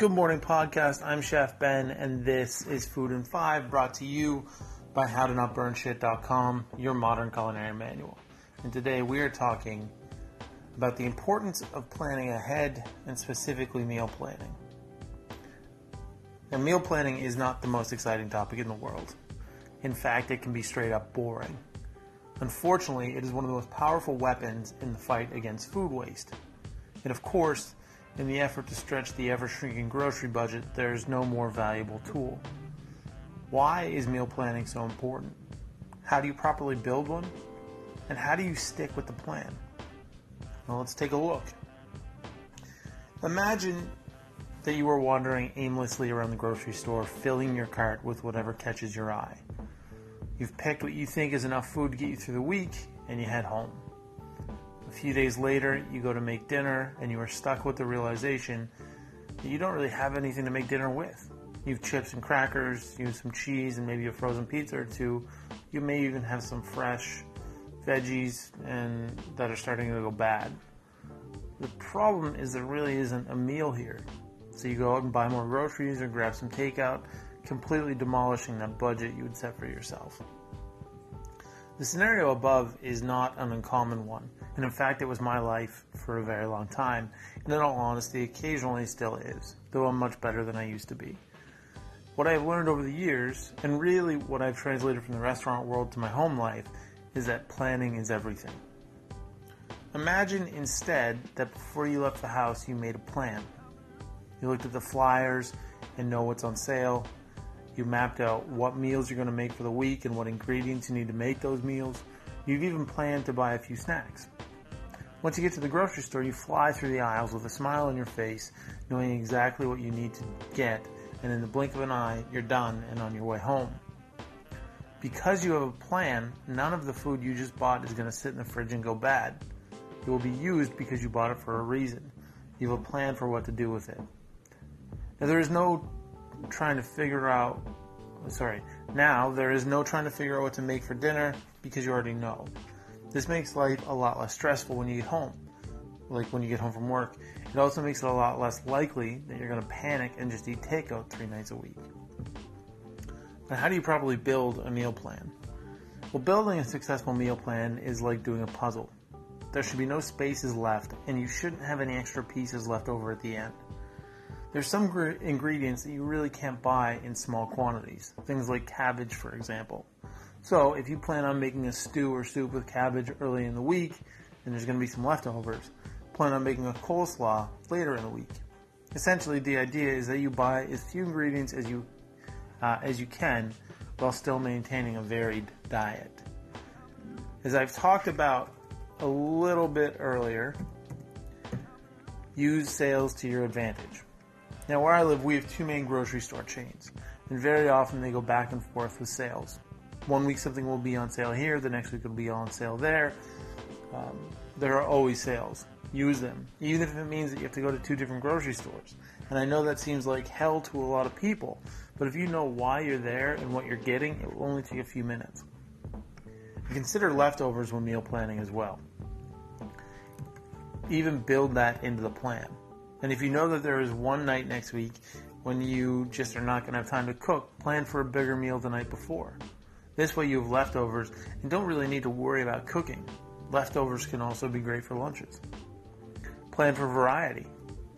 Good Morning Podcast. I'm Chef Ben, and this is Food in Five, brought to you by HowToNotBurnShit.com, your modern culinary manual. And today we are talking about the importance of planning ahead and specifically meal planning. Now, meal planning is not the most exciting topic in the world. In fact, it can be straight up boring. Unfortunately, it is one of the most powerful weapons in the fight against food waste. And of course, in the effort to stretch the ever shrinking grocery budget, there is no more valuable tool. Why is meal planning so important? How do you properly build one? And how do you stick with the plan? Well, let's take a look. Imagine that you are wandering aimlessly around the grocery store, filling your cart with whatever catches your eye. You've picked what you think is enough food to get you through the week, and you head home. A few days later, you go to make dinner, and you are stuck with the realization that you don't really have anything to make dinner with. You've chips and crackers, you have some cheese, and maybe a frozen pizza or two. You may even have some fresh veggies and that are starting to go bad. The problem is there really isn't a meal here. So you go out and buy more groceries or grab some takeout, completely demolishing that budget you would set for yourself. The scenario above is not an uncommon one, and in fact, it was my life for a very long time, and in all honesty, occasionally still is, though I'm much better than I used to be. What I've learned over the years, and really what I've translated from the restaurant world to my home life, is that planning is everything. Imagine instead that before you left the house, you made a plan. You looked at the flyers and know what's on sale, you mapped out what meals you're going to make for the week and what ingredients you need to make those meals. You've even planned to buy a few snacks. Once you get to the grocery store, you fly through the aisles with a smile on your face, knowing exactly what you need to get, and in the blink of an eye, you're done and on your way home. Because you have a plan, none of the food you just bought is going to sit in the fridge and go bad. It will be used because you bought it for a reason. You have a plan for what to do with it. Now, there is no trying to figure out, sorry, now there is no trying to figure out what to make for dinner because you already know. This makes life a lot less stressful when you get home, like when you get home from work. It also makes it a lot less likely that you're going to panic and just eat takeout three nights a week. Now, how do you properly build a meal plan? Well, building a successful meal plan is like doing a puzzle. There should be no spaces left, and you shouldn't have any extra pieces left over at the end. There's some gr- ingredients that you really can't buy in small quantities, things like cabbage, for example. So, if you plan on making a stew or soup with cabbage early in the week, and there's going to be some leftovers, plan on making a coleslaw later in the week. Essentially, the idea is that you buy as few ingredients as you uh, as you can, while still maintaining a varied diet. As I've talked about a little bit earlier, use sales to your advantage. Now, where I live, we have two main grocery store chains, and very often they go back and forth with sales. One week something will be on sale here, the next week it'll be on sale there. Um, there are always sales. Use them, even if it means that you have to go to two different grocery stores. And I know that seems like hell to a lot of people, but if you know why you're there and what you're getting, it will only take a few minutes. consider leftovers when meal planning as well. Even build that into the plan. And if you know that there is one night next week when you just are not going to have time to cook, plan for a bigger meal the night before. This way you have leftovers and don't really need to worry about cooking. Leftovers can also be great for lunches. Plan for variety.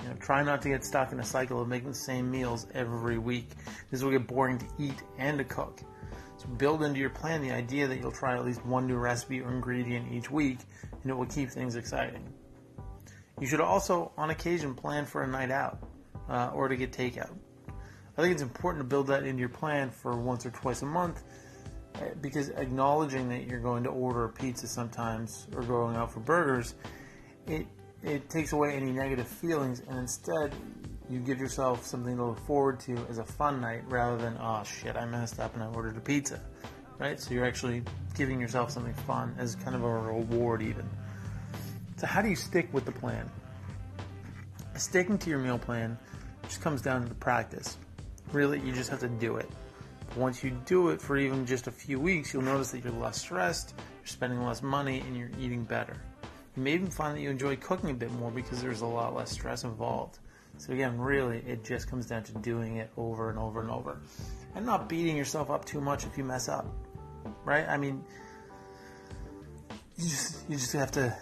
You know, try not to get stuck in a cycle of making the same meals every week. This will get boring to eat and to cook. So build into your plan the idea that you'll try at least one new recipe or ingredient each week, and it will keep things exciting. You should also, on occasion, plan for a night out uh, or to get takeout. I think it's important to build that into your plan for once or twice a month because acknowledging that you're going to order a pizza sometimes or going out for burgers, it it takes away any negative feelings and instead you give yourself something to look forward to as a fun night rather than oh shit I messed up and I ordered a pizza, right? So you're actually giving yourself something fun as kind of a reward even. So, how do you stick with the plan? Sticking to your meal plan just comes down to the practice. Really, you just have to do it. Once you do it for even just a few weeks, you'll notice that you're less stressed, you're spending less money, and you're eating better. You may even find that you enjoy cooking a bit more because there's a lot less stress involved. So again, really, it just comes down to doing it over and over and over, and not beating yourself up too much if you mess up, right? I mean, you just you just have to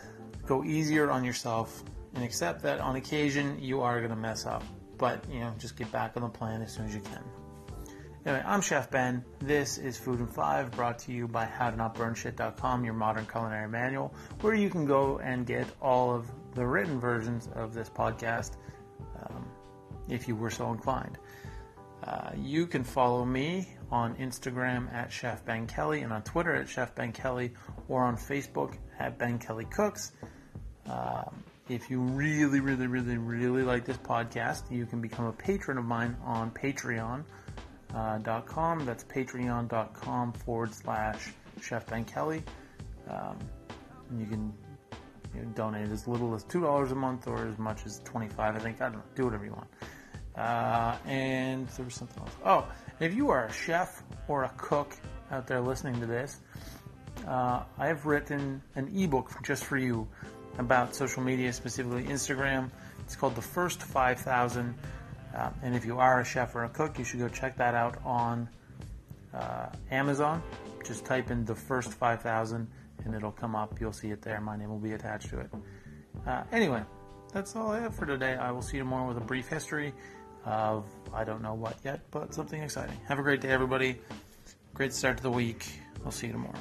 go easier on yourself and accept that on occasion you are going to mess up, but you know, just get back on the plan as soon as you can. Anyway, I'm Chef Ben. This is Food in Five, brought to you by HowToNotBurnShit.com, your modern culinary manual, where you can go and get all of the written versions of this podcast um, if you were so inclined. Uh, you can follow me on Instagram at Chef Ben Kelly and on Twitter at Chef Ben Kelly or on Facebook at Ben Kelly Cooks. Um, if you really, really, really, really like this podcast, you can become a patron of mine on Patreon dot com. That's patreon.com forward slash Chef Ben Kelly. Um, you can you know, donate as little as $2 a month or as much as 25 I think. I don't know. Do whatever you want. Uh, and there was something else. Oh, if you are a chef or a cook out there listening to this, uh, I have written an ebook just for you about social media, specifically Instagram. It's called The First 5,000 uh, and if you are a chef or a cook, you should go check that out on uh, Amazon. Just type in the first 5,000 and it'll come up. You'll see it there. My name will be attached to it. Uh, anyway, that's all I have for today. I will see you tomorrow with a brief history of I don't know what yet, but something exciting. Have a great day, everybody. Great start to the week. I'll see you tomorrow.